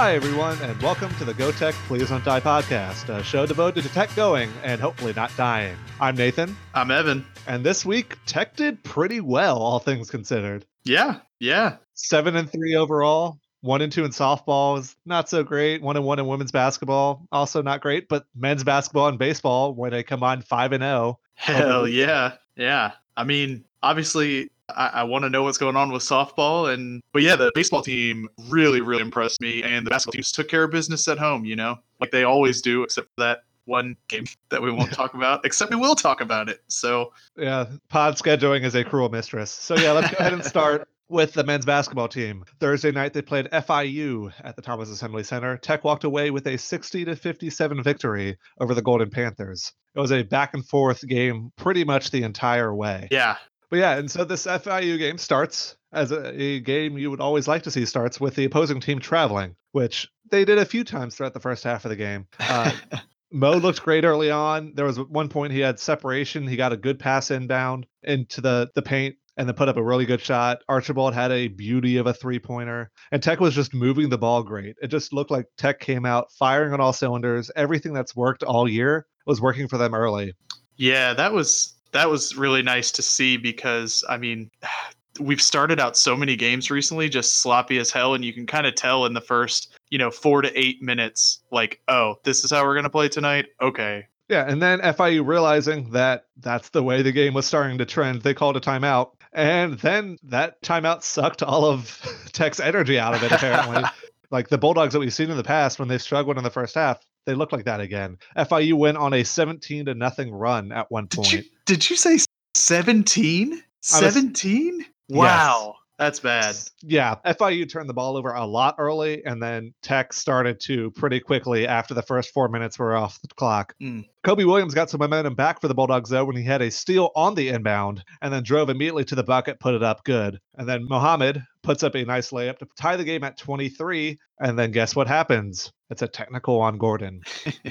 Hi, everyone, and welcome to the Go Tech Please Don't Die podcast, a show devoted to tech going and hopefully not dying. I'm Nathan, I'm Evan. and this week tech did pretty well, all things considered. Yeah, yeah. Seven and three overall. One and two in softball is not so great. One and one in women's basketball, also not great. But men's basketball and baseball, when they combined five and oh, zero, Hell yeah, yeah. I mean, obviously, I, I want to know what's going on with softball, and but yeah, the baseball team really, really impressed me, and the basketball teams took care of business at home. You know, like they always do, except for that one game that we won't talk about. Except we will talk about it. So Yeah, pod scheduling is a cruel mistress. So yeah, let's go ahead and start with the men's basketball team. Thursday night they played FIU at the Thomas Assembly Center. Tech walked away with a 60 to 57 victory over the Golden Panthers. It was a back and forth game pretty much the entire way. yeah, But yeah, and so this FIU game starts as a, a game you would always like to see starts with the opposing team traveling, which they did a few times throughout the first half of the game. Uh, Mo looked great early on. There was one point he had separation. He got a good pass inbound into the the paint and then put up a really good shot. Archibald had a beauty of a three pointer, and Tech was just moving the ball great. It just looked like Tech came out firing on all cylinders. Everything that's worked all year was working for them early. yeah. That was that was really nice to see because I mean. We've started out so many games recently just sloppy as hell, and you can kind of tell in the first, you know, four to eight minutes, like, oh, this is how we're gonna play tonight. Okay, Yeah, and then FIU realizing that that's the way the game was starting to trend, they called a timeout. And then that timeout sucked all of Tech's energy out of it, apparently. like the Bulldogs that we've seen in the past when they've struggled in the first half, they look like that again. FIU went on a 17 to nothing run at one Did point. you did you say 17? I was- 17? Wow. That's bad. Yeah, FIU turned the ball over a lot early, and then Tech started to pretty quickly after the first four minutes were off the clock. Mm. Cobe Williams got some momentum back for the Bulldogs though when he had a steal on the inbound and then drove immediately to the bucket, put it up good. And then Mohammed puts up a nice layup to tie the game at 23. And then guess what happens? It's a technical on Gordon.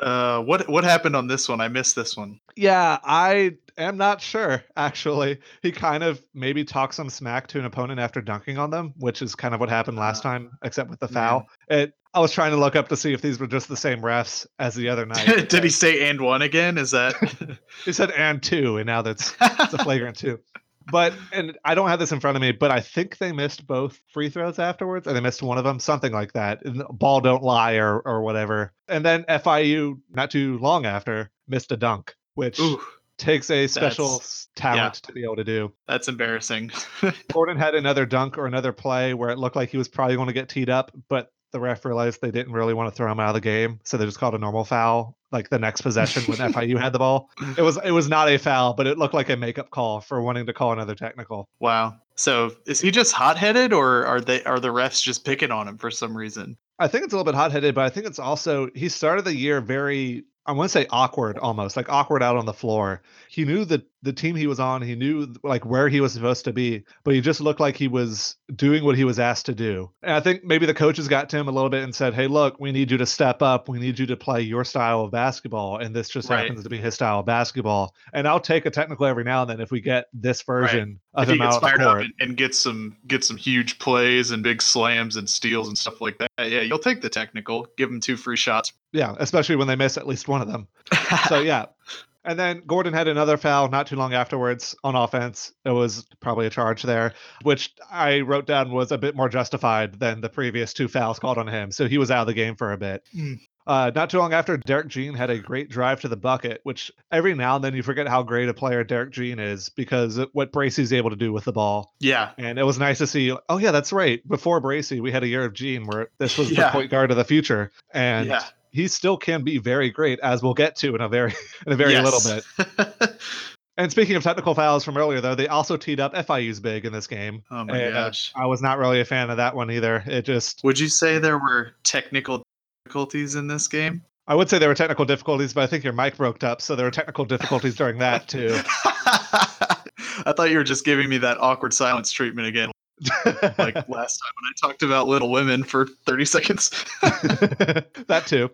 Uh what what happened on this one? I missed this one. Yeah, I am not sure, actually. He kind of maybe talked some smack to an opponent after dunking on them, which is kind of what happened last Uh, time, except with the man. foul. It I was trying to look up to see if these were just the same refs as the other night. Did he say and one again? Is that He said and two, and now that's it's a flagrant two. But and I don't have this in front of me, but I think they missed both free throws afterwards, and they missed one of them, something like that. And ball don't lie or or whatever. And then FIU, not too long after, missed a dunk, which Ooh, takes a special That's- talent to be able to do. that's embarrassing. Gordon had another dunk or another play where it looked like he was probably going to get teed up, but the ref realized they didn't really want to throw him out of the game, so they just called a normal foul. Like the next possession when FIU had the ball, it was it was not a foul, but it looked like a makeup call for wanting to call another technical. wow. So is he just hot headed or are they are the refs just picking on him for some reason? I think it's a little bit hot headed, but I think it's also he started the year very I want to say awkward almost, like awkward out on the floor. He knew the the team he was on, he knew like where he was supposed to be, but he just looked like he was doing what he was asked to do. And I think maybe the coaches got to him a little bit and said, "Hey, look, we need you to step up. We need you to play your style of basketball." And this just Right. happens to be his style of basketball. And I'll take a technical every now and then if we get this version of if him out fired up and, and gets some get some huge plays and big slams and steals and stuff like that, yeah, you'll take the technical. Give him two free shots. Yeah, especially when they miss at least one of them. so yeah. And then Gordon had another foul not too long afterwards on offense. It was probably a charge there, which I wrote down was a bit more justified than the previous two fouls called on him. So he was out of the game for a bit. Mm. Uh, not too long after, Derric Jean had a great drive to the bucket, which every now and then you forget how great a player Derric Jean is because of what Bracey's able to do with the ball. yeah, And it was nice to see, oh, yeah, that's right. Before Bracey, we had a year of Jean where this was the point guard of the future. And yeah. He still can be very great, as we'll get to in a very in a very little bit. And speaking of technical fouls from earlier, though, they also teed up FIU's big in this game. oh my And, uh, gosh. I was not really a fan of that one either. It just Would you say there were technical difficulties in this game? I would say there were technical difficulties, but I think your mic broke up, so there were technical difficulties during that too. I thought you were just giving me that awkward silence treatment again, like last time when I talked about Little Women for 30 seconds. that too.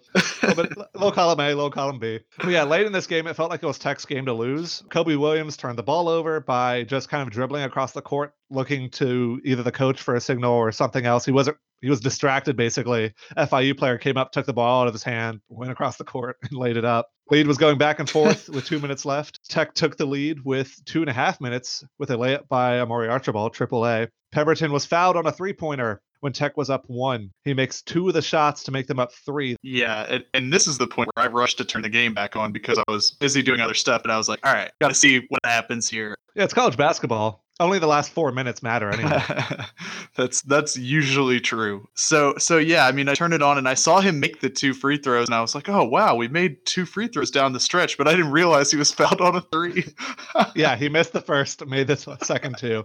but low column A, low column B. But yeah, late in this game, it felt like it was Tech's game to lose. Cobe Williams turned the ball over by just kind of dribbling across the court looking to either the coach for a signal or something else. He wasn't he was distracted basically. FIU player came up, took the ball out of his hand, went across the court and laid it up. Lead was going back and forth with two minutes left. Tech took the lead with two and a half minutes with a layup by Amorie Archibald, triple A. Pemberton was fouled on a three pointer when Tech was up one. He makes two of the shots to make them up three. Yeah, and, and, this is the point where I rushed to turn the game back on because I was busy doing other stuff, and I was like, all right, got to see what happens here. Yeah, it's college basketball. Only the last four minutes matter anyway. that's that's usually true. So so yeah, I mean, I turned it on and I saw him make the two free throws, and I was like, oh wow, we made two free throws down the stretch, but I didn't realize he was fouled on a three. yeah, he missed the first, made the second two.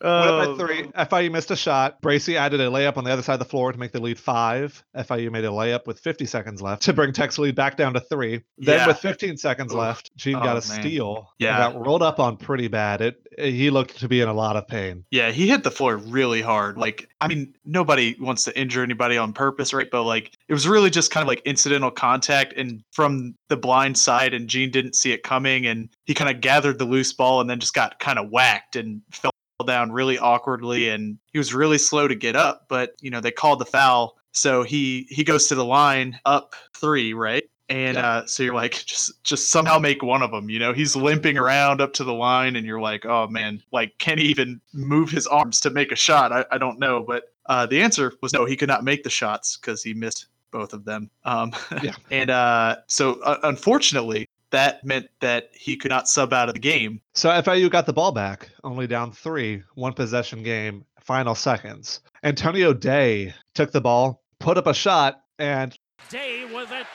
Oh. three. FIU missed a shot. Bracey added a layup on the other side of the floor to make the lead five. FIU made a layup with 50 seconds left to bring Tech's lead back down to three. Then yeah. with 15 seconds Oof. left, Jean oh, got a man. steal. Yeah, got rolled up on pretty bad. It he looked to be in a lot of pain. Yeah, he hit the floor really hard. Like, I mean, nobody wants to injure anybody on purpose, right? But like, it was really just kind of like incidental contact and from the blind side, and Jean didn't see it coming, and he kind of gathered the loose ball and then just got kind of whacked and fell down really awkwardly, and he was really slow to get up. But you know, they called the foul. So he he goes to the line up three, right? And yeah. uh, so you're like just just somehow make one of them you know? He's limping around up to the line and you're like oh man. Like can he even move his arms to make a shot? I, I don't know but uh, the answer was no he could not make the shots because he missed both of them. Um, yeah. and uh, so uh, unfortunately that meant that he could not sub out of the game. So fiu got the ball back only down three one possession game final seconds. Antonio Daye took the ball put up a shot and day with it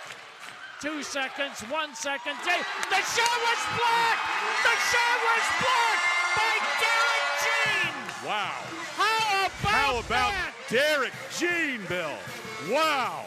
Two seconds, one second. The shot was blocked! The shot was blocked by Derric Jean! Wow. How about How about that? Derric Jean, Bill? Wow.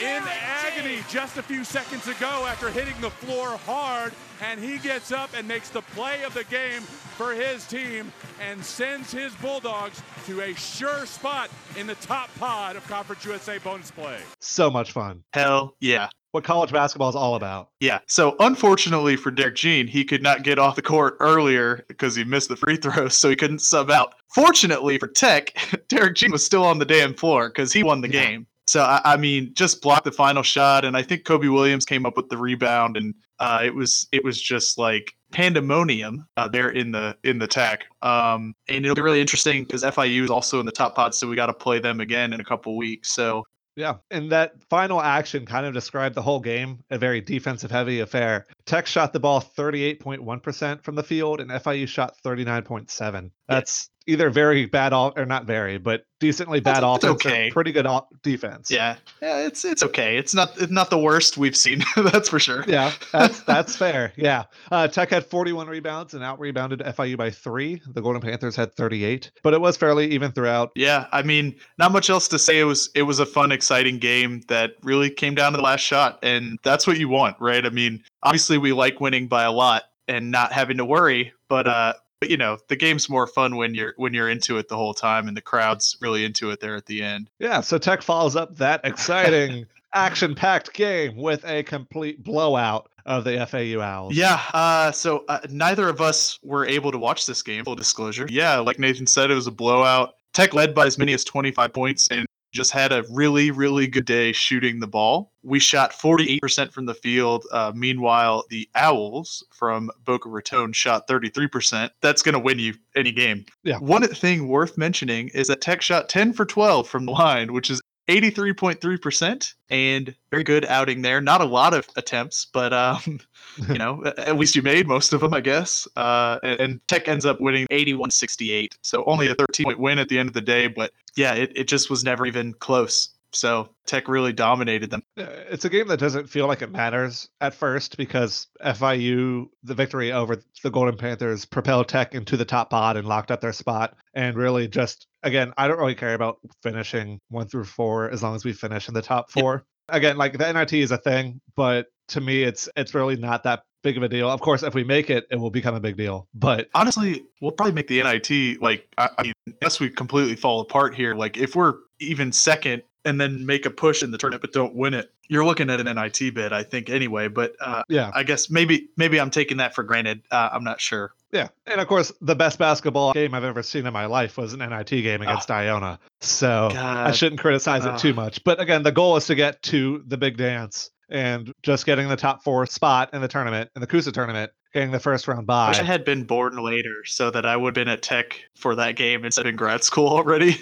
In agony just a few seconds ago after hitting the floor hard and he gets up and makes the play of the game for his team and sends his Bulldogs to a sure spot in the top pod of Conference USA bonus play. So much fun. Hell yeah. What college basketball is all about. Yeah. So unfortunately for Derric Jean, he could not get off the court earlier because he missed the free throws, so he couldn't sub out. Fortunately for Tech, Derric Jean was still on the damn floor because he won the yeah. game. So I, I, mean, just blocked the final shot, and I think Cobe Williams came up with the rebound, and uh, it was it was just like pandemonium uh, there in the in the tech. Um, and it'll be really interesting because FIU is also in the top pod, so we got to play them again in a couple weeks. So yeah, and that final action kind of described the whole game, a very defensive heavy affair. Tech shot the ball 38.1% from the field and FIU shot 39.7. That's either very bad all or not very, but decently bad it's, offense, okay. pretty good defense. Yeah, yeah, it's it's okay. It's not it's not the worst we've seen. that's for sure. Yeah, that's that's fair. Yeah, uh, Tech had 41 rebounds and out rebounded FIU by three. The Golden Panthers had 38, but it was fairly even throughout. Yeah, I mean, not much else to say. It was it was a fun, exciting game that really came down to the last shot, and that's what you want, right? I mean, obviously we like winning by a lot and not having to worry, but uh, but you know the game's more fun when you're when you're into it the whole time and the crowd's really into it there at the end yeah so tech follows up that exciting action-packed game with a complete blowout of the FAU Owls. Yeah, uh, so uh, neither of us were able to watch this game. Full disclosure. Yeah, like Nathan said, it was a blowout. Tech led by as many as 25 points, and just had a really, really good day shooting the ball. We shot 48% from the field. Uh, meanwhile, the Owls from Boca Raton shot 33%. That's going to win you any game. Yeah. One thing worth mentioning is that Tech shot 10 for 12 from the line, which is 83.3% and very good outing there. Not a lot of attempts, but um, you know, at least you made most of them, I guess. Uh, and, and, Tech ends up winning 81-68. So only a 13 point win at the end of the day, but yeah, it, it just was never even close. So Tech really dominated them. It's a game that doesn't feel like it matters at first because FIU, the victory over the Golden Panthers, propelled Tech into the top pod and locked up their spot. And really, just again, I don't really care about finishing one through four as long as we finish in the top four. Yeah. Again, like the NIT is a thing, but to me, it's it's really not that big of a deal. Of course, if we make it, it will become a big deal. But honestly, we'll probably make the NIT like I, I mean, unless we completely fall apart here. Like if we're even second and then make a push in the tournament but don't win it, you're looking at an NIT bid, I think, anyway. But uh, Yeah. I guess maybe maybe I'm taking that for granted. Uh, I'm not sure. Yeah. And of course, the best basketball game I've ever seen in my life was an NIT game against Iona. So I shouldn't criticize it too much. But again, the goal is to get to the big dance and just getting the top four spot in the tournament, in the C-USA tournament, getting the first round I wish I had been born later so that I would have been at Tech for that game instead of in grad school already.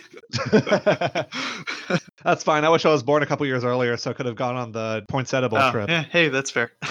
That's fine. I wish I was born a couple years earlier so I could have gone on the Poinsettia Bowl Oh, trip. yeah, hey, that's fair.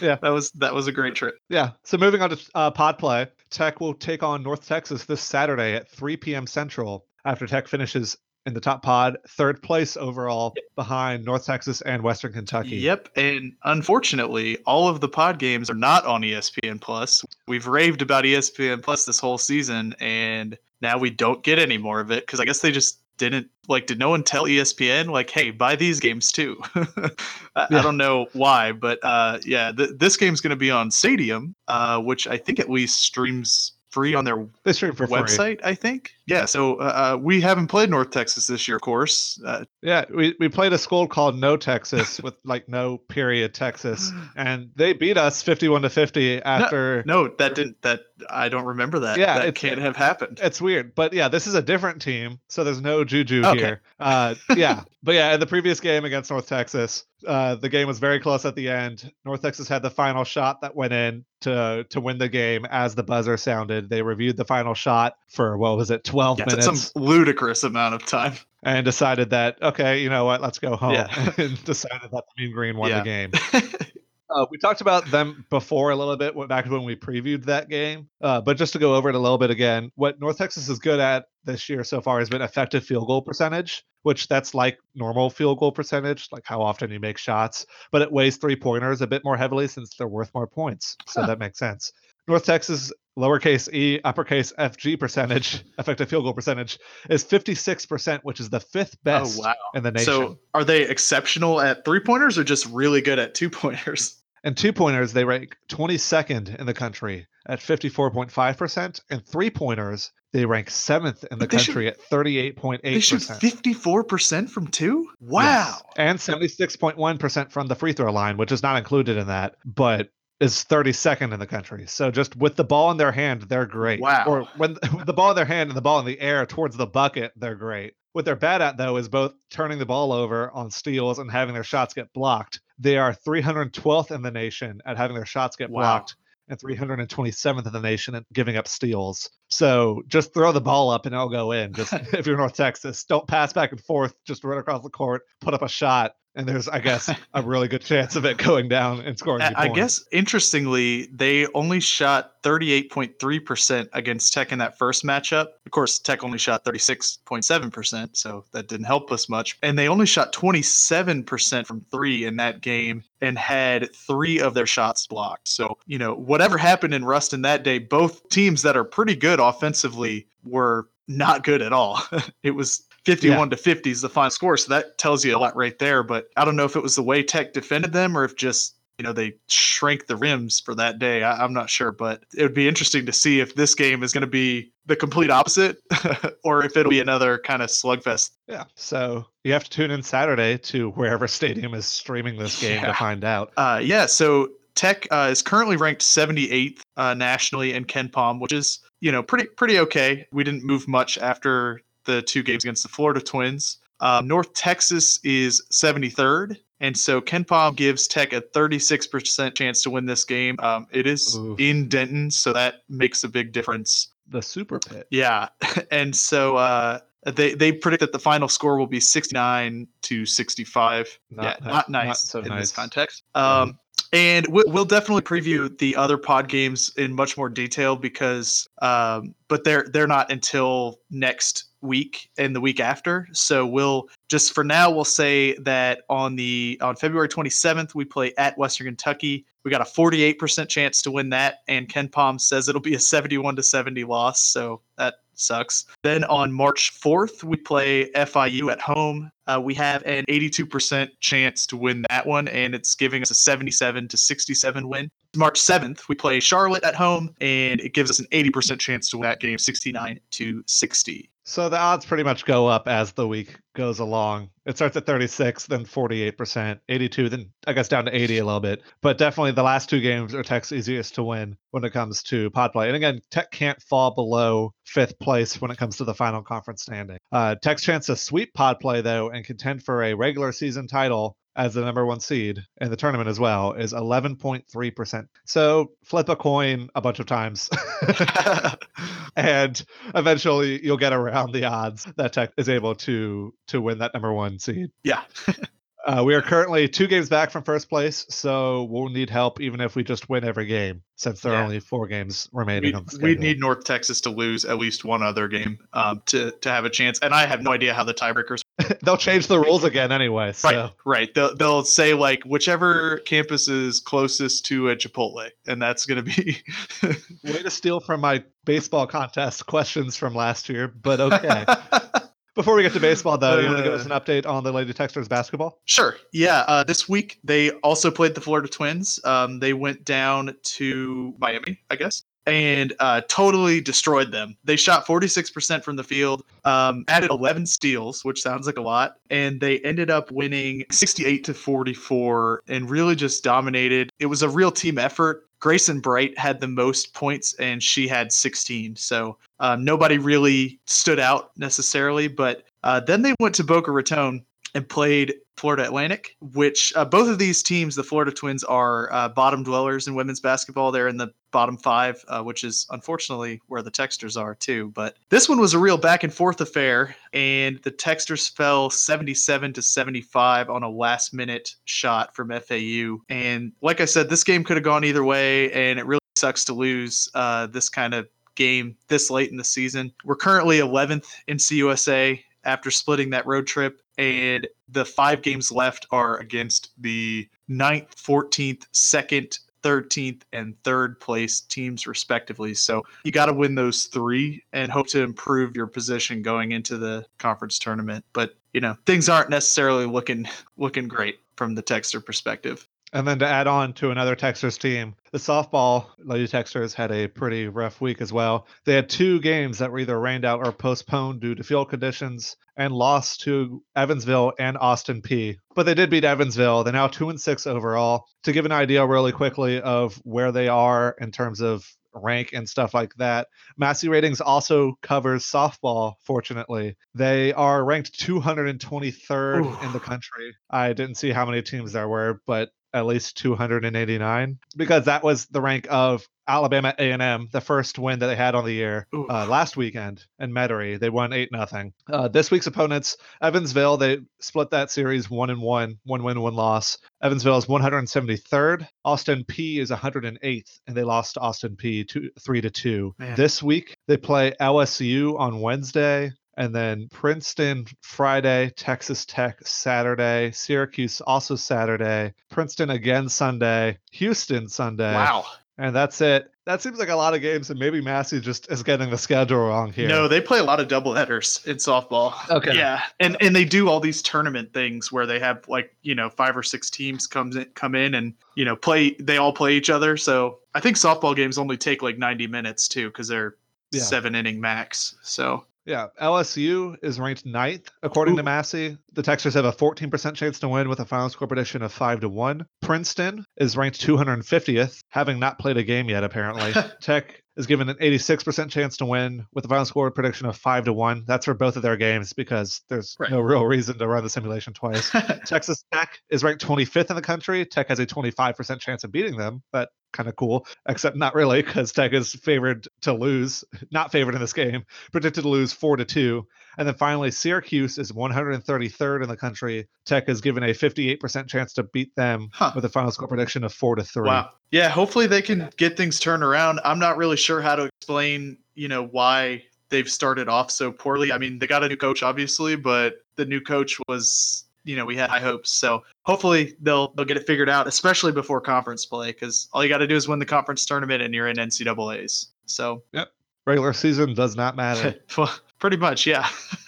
Yeah. that was that was a great trip. Yeah. So moving on to uh, pod play, Tech will take on North Texas this Saturday at 3 p.m. Central after Tech finishes in the top pod, third place overall behind North Texas and Western Kentucky. Yep, and unfortunately, all of the pod games are not on ESPN Plus. We've raved about ESPN Plus this whole season, and now we don't get any more of it because I guess they just didn't like. Did no one tell ESPN like, "Hey, buy these games too"? I, I don't know why, but uh, yeah, th- this game's going to be on Stadium, uh, which I think at least streams free on their They stream for free. website. I think. Yeah, so uh, uh, we haven't played North Texas this year, of course. Uh, Yeah, we, we played a school called No Texas with like no period Texas, and they beat us 51 to 50 after. No, that didn't. That I don't remember that. Yeah, that it's- can't have happened. It's weird, but yeah, this is a different team, so there's no juju Okay. here. Uh, yeah, but yeah, in the previous game against North Texas, uh, the game was very close at the end. North Texas had the final shot that went in to to win the game as the buzzer sounded. They reviewed the final shot for what was it, 12 Yeah, it's minutes, some ludicrous amount of time. and decided that okay, you know what, let's go home, Yeah. and decided that the Mean Green won Yeah. the game. Uh, we talked about them before a little bit w- back when we previewed that game, uh, but just to go over it a little bit again, what North Texas is good at this year so far has been effective field goal percentage, which that's like normal field goal percentage, like how often you make shots, but it weighs three pointers a bit more heavily since they're worth more points. So Huh. that makes sense. North Texas lowercase e uppercase FG percentage, effective field goal percentage, is 56%, which is the fifth best oh wow! in the nation. So are they exceptional at three pointers or just really good at two pointers? And two pointers, they rank 22nd in the country at 54.5%. And three pointers, they rank seventh in the they should- country at They shoot 38.8%. fifty-four percent from two. Yes. Wow! And 76.1% from the free throw line, which is not included in that, but is 32nd in the country. So just with the ball in their hand, they're great. Wow. Or when with the ball in their hand and the ball in the air towards the bucket, they're great. What they're bad at though is both turning the ball over on steals and having their shots get blocked. They are 312th in the nation at having their shots get Wow. blocked and 327th in the nation at giving up steals. So just throw the ball up and it'll go in. Just if you're North Texas, don't pass back and forth. Just run across the court, put up a shot, and there's, I guess, a really good chance of it going down and scoring. I, I guess interestingly, they only shot 38.3% against Tech in that first matchup. Of course, Tech only shot 36.7%, so that didn't help us much. And they only shot 27% from three in that game and had three of their shots blocked. So, you know, whatever happened in Ruston that day, both teams that are pretty good offensively were not good at all. it was 51 to 50 is the final score. So that tells you a lot right there. But I don't know if it was the way Tech defended them or if just, you know, they shrank the rims for that day. I, I'm not sure. But it would be interesting to see if this game is going to be the complete opposite or if it'll be another kind of slugfest. Yeah. So you have to tune in Saturday to wherever stadium is streaming this game to find out. Uh, yeah. So Tech uh, is currently ranked 78th uh, nationally in KenPom, which is, you know, pretty, pretty okay. We didn't move much after the two games against the Florida Twins. Um, North Texas is 73rd. And so KenPom gives Tech a 36% chance to win this game. Um, it is Oof. in Denton, so that makes a big difference. The Super Pit. Yeah. And so uh, they, they predict that the final score will be 69 to 65. Not yeah, not not nice so in nice. this context. Um, and we- we'll definitely preview the other pod games in much more detail because, um, but they're they're not until next week and the week after. So we'll just for now we'll say that on the on February 27th we play at Western Kentucky. We got a 48% chance to win that, and KenPom says it'll be a 71 to 70 loss. So that sucks. Then on March 4th we play FIU at home. Uh, we have an 82% chance to win that one, and it's giving us a 77 to 67 win. March 7th, we play Charlotte at home, and it gives us an 80% chance to win that game, 69 to 60. So the odds pretty much go up as the week goes along. It starts at 36, then 48%, 82, then I guess down to 80 a little bit. But definitely the last two games are Tech's easiest to win when it comes to pod play. And again, Tech can't fall below fifth place when it comes to the final conference standing. Uh, Tech's chance to sweep pod play, though, and contend for a regular season title as the number one seed in the tournament as well is 11.3%. So flip a coin a bunch of times. and eventually you'll get around the odds that Tech is able to to win that number one seed. Yeah. Uh, we are currently two games back from first place, so we'll need help even if we just win every game, since there Yeah. are only four games remaining We, on the schedule. we need North Texas to lose at least one other game um, to to have a chance. And I have no idea how the tiebreakers. They'll change the rules again anyway. So Right, right. They'll they'll say like whichever campus is closest to a Chipotle, and that's going to be. way to steal from my baseball contest questions from last year, but okay. Before we get to baseball, though, you want to give us an update on the Lady Techsters basketball? Sure. Yeah. Uh, this week they also played the Florida Twins. Um, they went down to Miami, I guess, and uh, totally destroyed them. They shot 46% from the field, um, added 11 steals, which sounds like a lot, and they ended up winning 68 to 44 and really just dominated. It was a real team effort. Grayson Bright had the most points and she had 16. So um, nobody really stood out necessarily. But uh, then they went to Boca Raton and played Florida Atlantic, which uh, both of these teams, the Florida Twins, are uh, bottom dwellers in women's basketball. They're in the bottom five, uh, which is unfortunately where the Techsters are too. But this one was a real back and forth affair, and the Techsters fell 77 to 75 on a last minute shot from FAU. And like I said, this game could have gone either way, and it really sucks to lose uh, this kind of game this late in the season. We're currently 11th in CUSA after splitting that road trip, and the five games left are against the 9th, 14th, 2nd, 13th, and third place teams, respectively. So you got to win those three and hope to improve your position going into the conference tournament. But you know things aren't necessarily looking looking great from the Techster perspective. And then to add on to another Techsters team, the softball Lady Techsters had a pretty rough week as well. They had two games that were either rained out or postponed due to field conditions and lost to Evansville and Austin Peay. But they did beat Evansville. They're now two and six overall. To give an idea really quickly of where they are in terms of rank and stuff like that. Massey Ratings also covers softball, fortunately. They are ranked 223rd Ooh. in the country. I didn't see how many teams there were, but at least 289 because that was the rank of Alabama A&M, the first win that they had on the year uh, last weekend in Metairie. They won eight nothing. Uh, this week's opponents, Evansville, they split that series one and one, one win, one loss. Evansville is 173rd. Austin Peay is 108th, and they lost to Austin Peay two, three to two. Man. This week they play LSU on Wednesday. And then Princeton Friday, Texas Tech Saturday, Syracuse also Saturday, Princeton again Sunday, Houston Sunday. Wow. And that's it. That seems like a lot of games, and maybe Massey just is getting the schedule wrong here. No, they play a lot of double headers in softball. Okay. Yeah, and and they do all these tournament things where they have like you know five or six teams comes in, come in and you know play. They all play each other. So I think softball games only take like ninety minutes too because they're Yeah. seven inning max. So Yeah, LSU is ranked ninth according to Massey. The Texans have a 14% chance to win with a final score prediction of five to one. Princeton is ranked 250th, having not played a game yet. Apparently, Tech is given an 86% chance to win with a final score prediction of five to one. That's for both of their games because there's Right. no real reason to run the simulation twice. Texas Tech is ranked 25th in the country. Tech has a 25% chance of beating them. That kind of cool, except not really because Tech is favored to lose, not favored in this game, predicted to lose four to two. And then finally, Syracuse is 133rd in the country. Tech is given a 58% chance to beat them Huh. with a final score prediction of four to three. wow, yeah. Hopefully they can get things turned around. I'm not really sure how to explain you know why they've started off so poorly. I mean they got a new coach obviously, but the new coach was you know we had high hopes. So hopefully they'll they'll get it figured out, especially before conference play, because all you got to do is win the conference tournament and you're in NCAA's. So yep, Regular season does not matter. well, pretty much, yeah.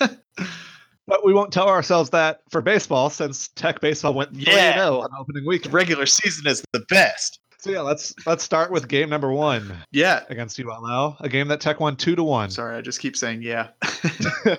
but we won't tell ourselves that for baseball since Tech baseball went 3 Yeah. 0 on opening week. Regular season is the best. So yeah, let's let's start with game number one Yeah. against ULL, a game that Tech won two to one. Sorry, I just keep saying yeah.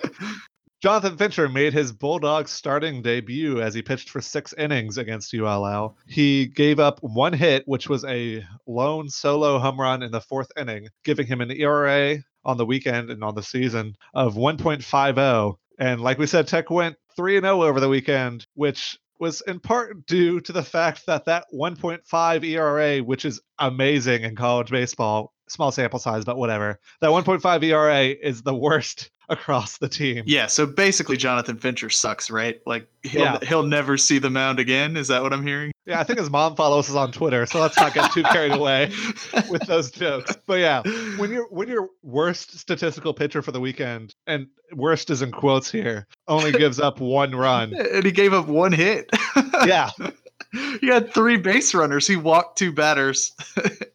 Jonathan Fincher made his Bulldogs starting debut as he pitched for six innings against ULL. He gave up one hit, which was a lone solo home run in the fourth inning, giving him an ERA on the weekend and on the season of 1.50. And like we said, Tech went 3 0 over the weekend, which was in part due to the fact that that 1.5 ERA, which is amazing in college baseball, small sample size, but whatever, that 1.5 ERA is the worst across the team. yeah, so basically Jonathan Fincher sucks, right? Like he'll Yeah. he'll never see the mound again. Is that what I'm hearing? Yeah, I think his mom follows us on Twitter, so let's not get too carried away with those jokes. But yeah, when you're when your worst statistical pitcher for the weekend, and worst is in quotes here, only gives up one run. and he gave up one hit. Yeah, he had three base runners. He walked two batters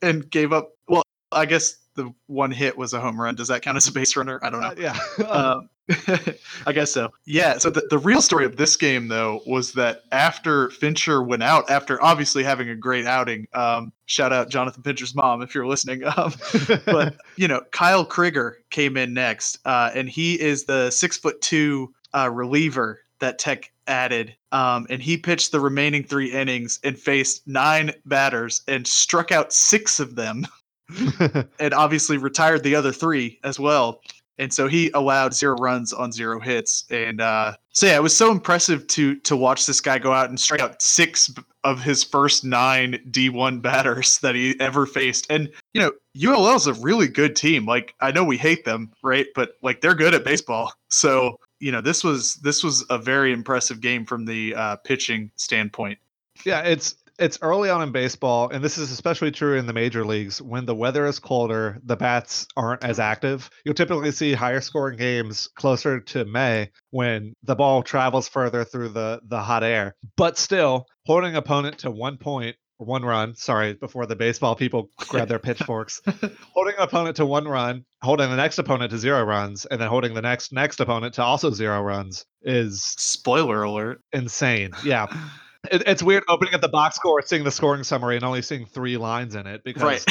and gave up. Well, I guess the one hit was a home run. Does that count as a base runner? I don't know. uh, yeah. Um, I guess so. Yeah. So the, the real story of this game, though, was that after Fincher went out, after obviously having a great outing, um, shout out Jonathan Fincher's mom if you're listening. Um, but you know, Kyle Krieger came in next, uh, and he is the six foot two uh, reliever that Tech added. Um, and he pitched the remaining three innings and faced nine batters and struck out six of them and obviously retired the other three as well. And so he allowed zero runs on zero hits. And uh, so yeah, it was so impressive to to watch this guy go out and strike out six of his first nine D1 batters that he ever faced. And you know, ULL is a really good team. Like I know we hate them, right? But like they're good at baseball. So you know, this was this was a very impressive game from the uh, pitching standpoint. yeah, it's it's early on in baseball, and this is especially true in the major leagues. When the weather is colder, the bats aren't as active. You'll typically see higher scoring games closer to May when the ball travels further through the the hot air. But still, holding opponent to one point one run. Sorry, before the baseball people grab their pitchforks. holding an opponent to one run, holding the next opponent to zero runs, and then holding the next next opponent to also zero runs is Spoiler alert. insane. Yeah. It, it's weird opening up the box score, seeing the scoring summary, and only seeing three lines in it because Right.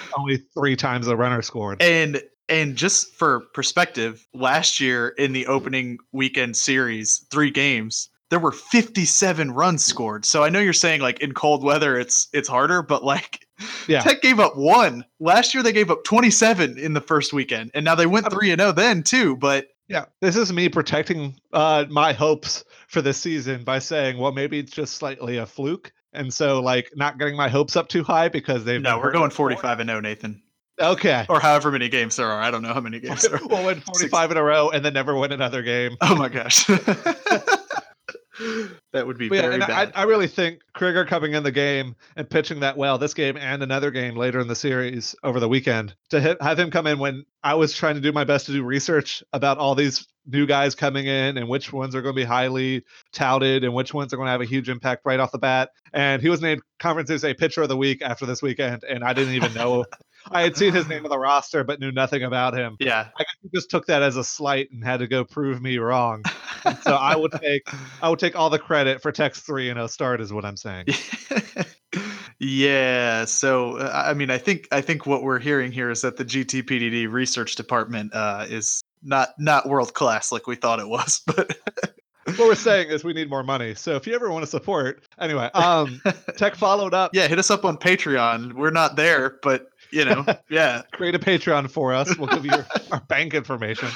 only three times the runner scored. and and just for perspective, last year in the opening weekend series, three games, there were 57 runs scored. So I know you're saying like in cold weather it's it's harder, but like Yeah. Tech gave up one. Last year they gave up 27 in the first weekend. And now they went 3 and 0 then too, but Yeah, this is me protecting uh, my hopes for this season by saying, well, maybe it's just slightly a fluke, and so like not getting my hopes up too high because they've no, we're going. 45 and 0, Nathan. Okay, Or however many games there are. I don't know how many games there are. we'll win 45 in a row and then never win another game. Oh my gosh. that would be But yeah, very and I. I really think Krieger coming in the game and pitching that well, this game and another game later in the series over the weekend, to hit, have him come in when I was trying to do my best to do research about all these new guys coming in and which ones are going to be highly touted and which ones are going to have a huge impact right off the bat. And he was named Conference USA Pitcher of the Week after this weekend, and I didn't even know. I had seen his name on the roster, but knew nothing about him. yeah. I just took that as a slight and had to go prove me wrong. So I would take I would take all the credit for Text three and 0 start is what I'm saying. yeah so uh, i mean i think i think what we're hearing here is that the gtpdd research department uh, is not not world class like we thought it was but what we're saying is we need more money. So if you ever want to support, anyway, um, Tech followed up. yeah hit us up on patreon we're not there but you know yeah Create a Patreon for us. We'll give you your, our bank information.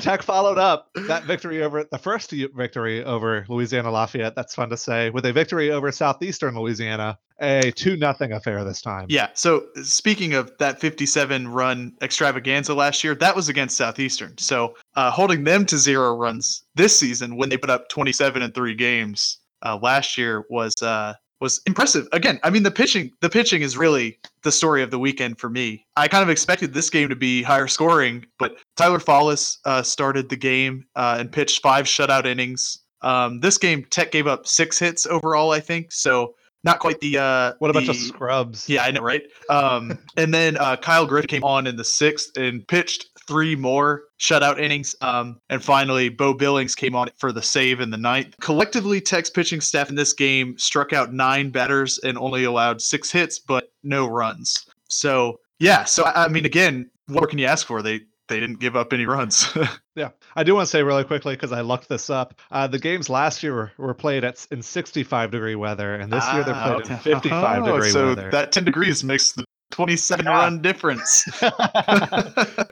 Tech followed up that victory over the first victory over Louisiana Lafayette. That's fun to say. With a victory over Southeastern Louisiana, a two nothing affair this time. yeah so speaking of that 57 run extravaganza last year that was against southeastern so uh, holding them to zero runs this season when they put up 27 in three games uh, last year was uh, was impressive. Again, I mean the pitching the pitching is really the story of the weekend for me. I kind of expected this game to be higher scoring, but Tyler Fallis uh, started the game uh, and pitched five shutout innings. Um, this game, Tech gave up six hits overall, I think. So not quite the uh, What a bunch of the- scrubs. yeah, I know, right? Um, and then uh, Kyle Griffin came on in the sixth and pitched three more shutout innings. Um, and finally, Bo Billings came on for the save in the ninth. Collectively, Tech's pitching staff in this game struck out nine batters and only allowed six hits, but no runs. So yeah, so I mean, again, what can you ask for? They they didn't give up any runs. yeah, I do want to say really quickly because I looked this up. Uh, the games last year were, were, played at in 65 degree weather, and this ah, year they're played okay. in 55 oh, degree so weather. So that 10 degrees makes the 27 yeah. run difference.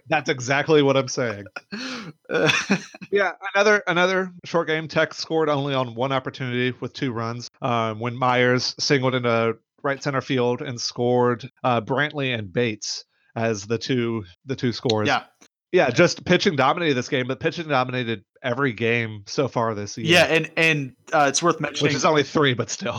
That's exactly what I'm saying. yeah, another another short game. Tech scored only on one opportunity with two runs. Um, when Myers singled into right center field and scored uh, Brantley and Bates as the two the two scores. Yeah. Yeah, just pitching dominated this game, but pitching dominated every game so far this year. Yeah, and and uh, it's worth mentioning, which is only three, but still,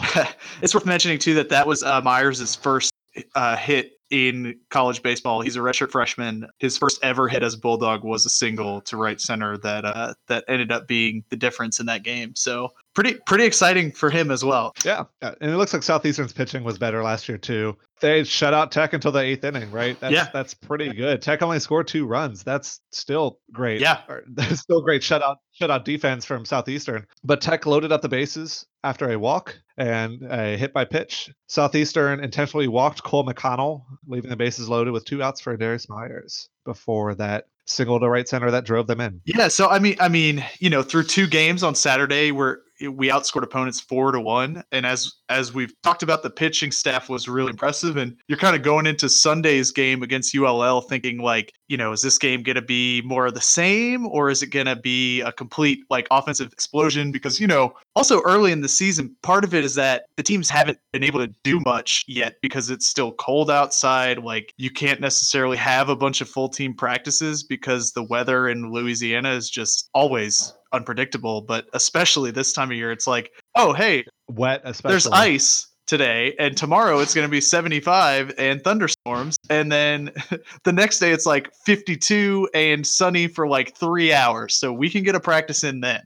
it's worth mentioning too that that was uh, Myers' first uh, hit in college baseball. He's a redshirt freshman. His first ever hit as a Bulldog was a single to right center that uh, that ended up being the difference in that game. So pretty pretty exciting for him as well. Yeah, and it looks like Southeastern's pitching was better last year too. They shut out Tech until the eighth inning, right? That's, yeah, that's pretty good. Tech only scored two runs. That's still great. Yeah, that's still great shutout shutout defense from Southeastern. But Tech loaded up the bases after a walk and a hit by pitch. Southeastern intentionally walked Cole McConnell, leaving the bases loaded with two outs for Darius Myers before that single to right center that drove them in. Yeah, so I mean, I mean, you know, through two games on Saturday, we're we outscored opponents four to one. And as as we've talked about, the pitching staff was really impressive. And you're kind of going into Sunday's game against ULL thinking like, you know, is this game going to be more of the same, or is it going to be a complete like offensive explosion? Because you know, also early in the season, part of it is that the teams haven't been able to do much yet because it's still cold outside. Like you can't necessarily have a bunch of full team practices because the weather in Louisiana is just always unpredictable, but especially this time of year, it's like, oh, hey, wet, especially. There's ice today, and tomorrow it's going to be 75 and thunderstorms. And then the next day it's like 52 and sunny for like three hours. So we can get a practice in then.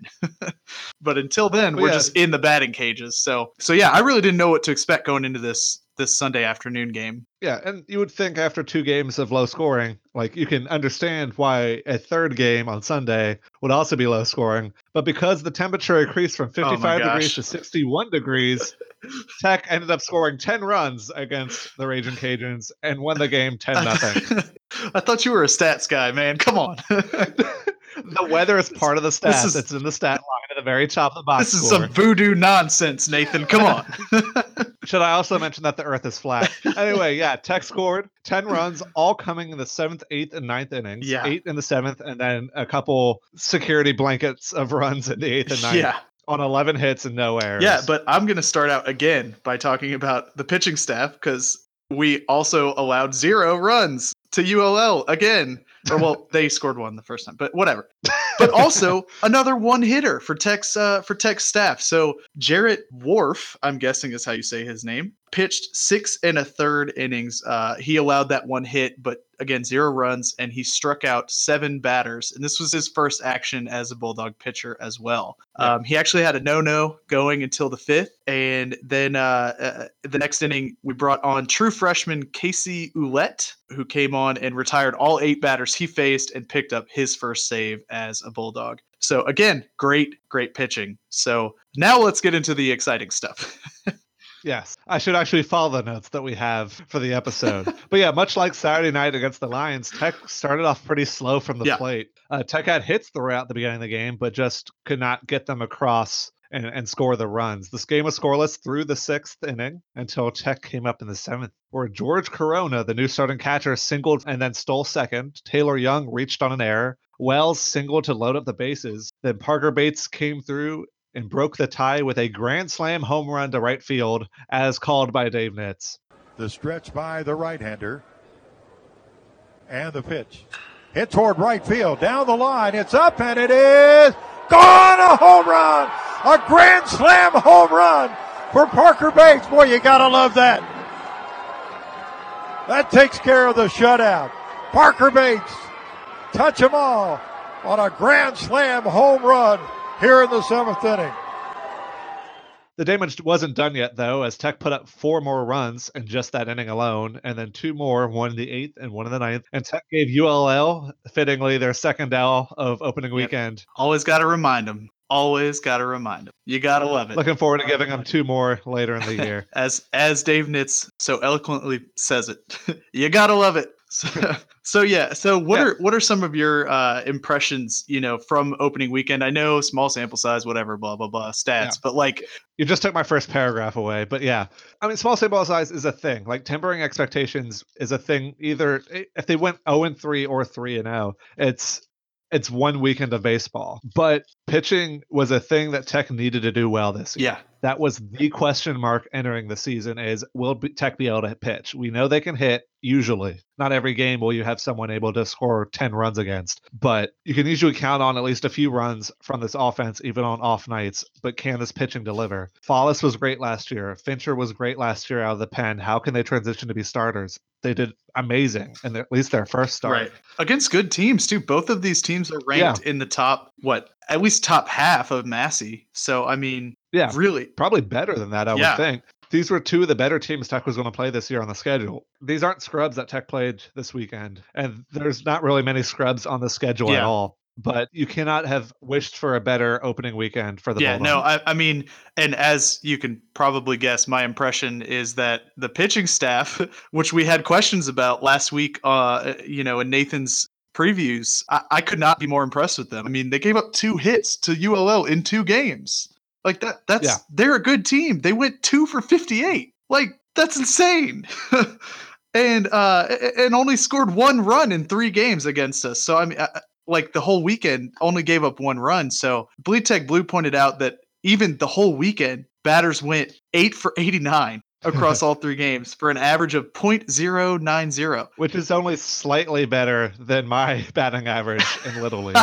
but until then, oh, we're yeah. just in the batting cages. So, so yeah, I really didn't know what to expect going into this this Sunday afternoon game. Yeah, and you would think after two games of low scoring, like you can understand why a third game on Sunday would also be low scoring. But because the temperature increased from 55 oh degrees to 61 degrees, Tech ended up scoring 10 runs against the Raging Cajuns and won the game 10 nothing. I thought you were a stats guy, man. Come on. the weather is part of the stats. Is, it's in the stat line at the very top of the box. This is score. some voodoo nonsense, Nathan. Come on. Should I also mention that the Earth is flat? Anyway, yeah, Tech scored ten runs, all coming in the seventh, eighth, and ninth innings. Yeah, eight in the seventh, and then a couple security blankets of runs in the eighth and ninth. Yeah. On 11 hits and no errors. Yeah, but I'm going to start out again by talking about the pitching staff because we also allowed zero runs to ULL again. Or well, they scored one the first time, but whatever. But also another one hitter for Tech's uh, for Tech's staff. So Jarrett Wharf, I'm guessing is how you say his name, pitched six and a third innings. Uh, he allowed that one hit, but again, zero runs, and he struck out seven batters. And this was his first action as a Bulldog pitcher as well. Yeah. Um, he actually had a no no going until the fifth. And then uh, uh, the next inning, we brought on true freshman Casey Ouellette, who came on and retired all eight batters he faced and picked up his first save as a Bulldog. So again, great, great pitching. So now let's get into the exciting stuff. Yes, I should actually follow the notes that we have for the episode. but yeah, much like Saturday night against the Lions, Tech started off pretty slow from the yeah. plate. Uh, Tech had hits throughout the beginning of the game, but just could not get them across and, and score the runs. This game was scoreless through the sixth inning until Tech came up in the seventh, where George Corona, the new starting catcher, singled and then stole second. Taylor Young reached on an error. Wells singled to load up the bases. Then Parker Bates came through and broke the tie with a grand slam home run to right field, as called by Dave Nitz. The stretch by the right hander. And the pitch. Hit toward right field. Down the line. It's up and it is gone. A home run. A grand slam home run for Parker Bates. Boy, you gotta love that. That takes care of the shutout. Parker Bates, touch them all on a grand slam home run here in the seventh inning. The damage wasn't done yet, though, as Tech put up four more runs in just that inning alone, and then two more, one in the eighth and one in the ninth. And Tech gave ULL, fittingly, their second L of opening Yep. weekend. Always got to remind them. Always got to remind them. You got to love it. Looking forward to giving them two more later in the year. as as Dave Nitz so eloquently says it, you gotta love it. So, so yeah. So what Yeah. are what are some of your uh, impressions? You know, from opening weekend. I know small sample size, whatever, blah blah blah, stats. Yeah. But like, You just took my first paragraph away, but yeah. I mean, small sample size is a thing. Like tempering expectations is a thing. Either if they went 0 and 3 or 3 and 0, it's it's one weekend of baseball. But pitching was a thing that Tech needed to do well this year. yeah, That was the question mark entering the season: is will Tech be able to pitch? We know they can hit. Usually, not every game will you have someone able to score ten runs against, but you can usually count on at least a few runs from this offense, even on off nights. But can this pitching deliver? Follis was great last year. Fincher was great last year out of the pen. How can they transition to be starters? They did amazing, and at least their first start. right. Against good teams too. Both of these teams are ranked in the top what at least top half of Massey. So I mean, Yeah, really, probably better than that, I Yeah. would think. These were two of the better teams Tech was going to play this year on the schedule. These aren't scrubs that Tech played this weekend, and there's not really many scrubs on the schedule at all. But you cannot have wished for a better opening weekend for the yeah, no, I, I mean, and as you can probably guess, my impression is that the pitching staff, which we had questions about last week, uh, you know, in Nathan's previews, I, I could not be more impressed with them. I mean, they gave up two hits to ULL in two games. Like that, that's Yeah. they're a good team. They went two for fifty-eight. Like that's insane. and uh, and only scored one run in three games against us. So I mean, I- like the whole weekend only gave up one run. So Bleed Tech Blue pointed out that even the whole weekend, batters went eight for 89 across all three games for an average of 0.090. which is only slightly better than my batting average in Little League.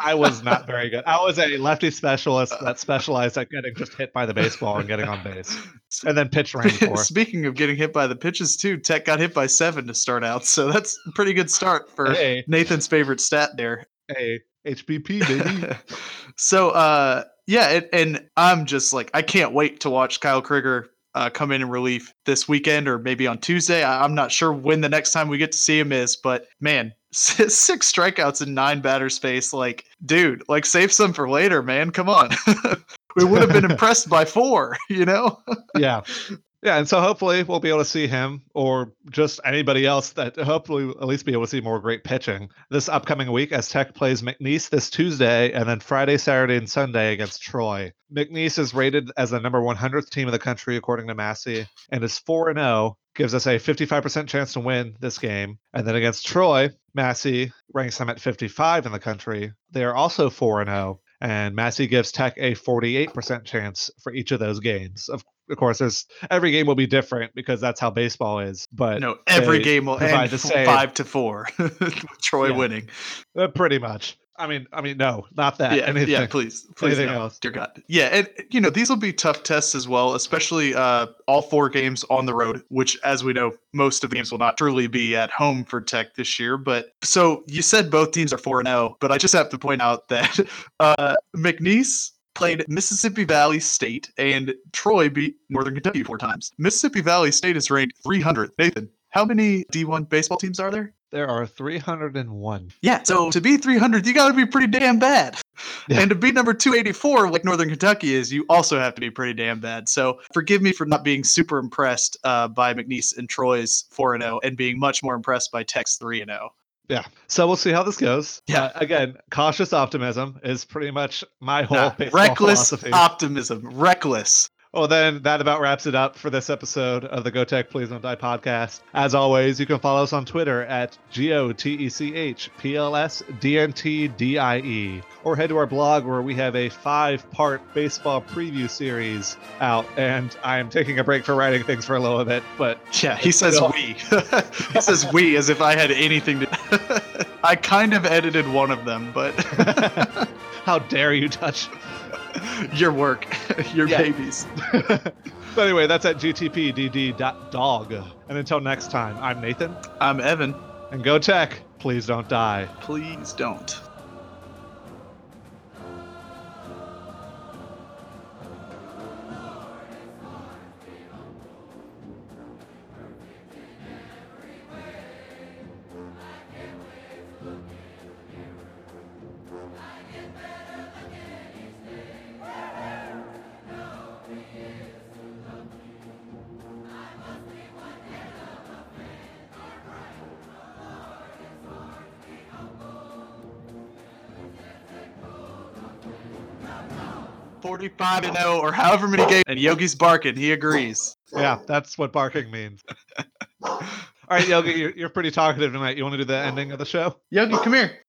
I was not very good. I was a lefty specialist that specialized at getting just hit by the baseball and getting on base, and then pitch ran for. Speaking of getting hit by the pitches, too, Tech got hit by seven to start out. So that's a pretty good start for Hey, Nathan's favorite stat there. hey, HBP baby. so uh yeah and, and i'm just like i can't wait to watch kyle krieger uh, come in in relief this weekend or maybe on tuesday I, i'm not sure when the next time we get to see him is but man six strikeouts in nine batter space like dude like save some for later man come on we would have been impressed by four you know yeah. Yeah, and so hopefully we'll be able to see him or just anybody else that hopefully we'll at least be able to see more great pitching this upcoming week as Tech plays McNeese this Tuesday and then Friday, Saturday, and Sunday against Troy. McNeese is rated as the number 100th team in the country according to Massey and is 4 and 0, gives us a 55% chance to win this game. And then against Troy, Massey ranks them at 55 in the country. They are also 4 and 0 and Massey gives Tech a 48% chance for each of those games. Of, of course, there's every game will be different because that's how baseball is. But no every game will end the same- five to four troy Yeah. winning uh, pretty much. I mean, I mean, no, not that. yeah, anything. yeah, please, please, anything no. else. Dear God, yeah, and you know these will be tough tests as well, especially uh, all four games on the road, which, as we know, most of the games will not truly be at home for Tech this year. But so you said both teams are four and zero, but I just have to point out that uh, McNeese played Mississippi Valley State and Troy beat Northern Kentucky four times. Mississippi Valley State is ranked 300th. Nathan, how many D1 baseball teams are there? There are 301. Yeah, so to be 300, you got to be pretty damn bad. Yeah. And to be number 284, like Northern Kentucky is, you also have to be pretty damn bad. So forgive me for not being super impressed uh, by McNeese and Troy's 4 0 and being much more impressed by Tech's 3 0. Yeah. So we'll see how this goes. Yeah. Uh, again, cautious optimism is pretty much my whole baseball reckless philosophy. optimism. Reckless. Well, then that about wraps it up for this episode of the Go Tech Please Don't Die podcast. As always, you can follow us on Twitter at G O T E C H P L S D N T D I E, or head to our blog where we have a five part baseball preview series out. And I am taking a break for writing things for a little bit, but Yeah, he says still- we. he says we as if I had anything to. I kind of edited one of them, but how dare you touch. your work, your Yeah. babies. but anyway, that's at gtpdd.dog. And until next time, I'm Nathan, I'm Evan. and Go Tech, please don't die. Please don't. 45 and 0 or however many games. And Yogi's barking. He agrees. Yeah, that's what barking means. All right, Yogi, you're, you're pretty talkative tonight. You want to do the ending of the show? Yogi, come here.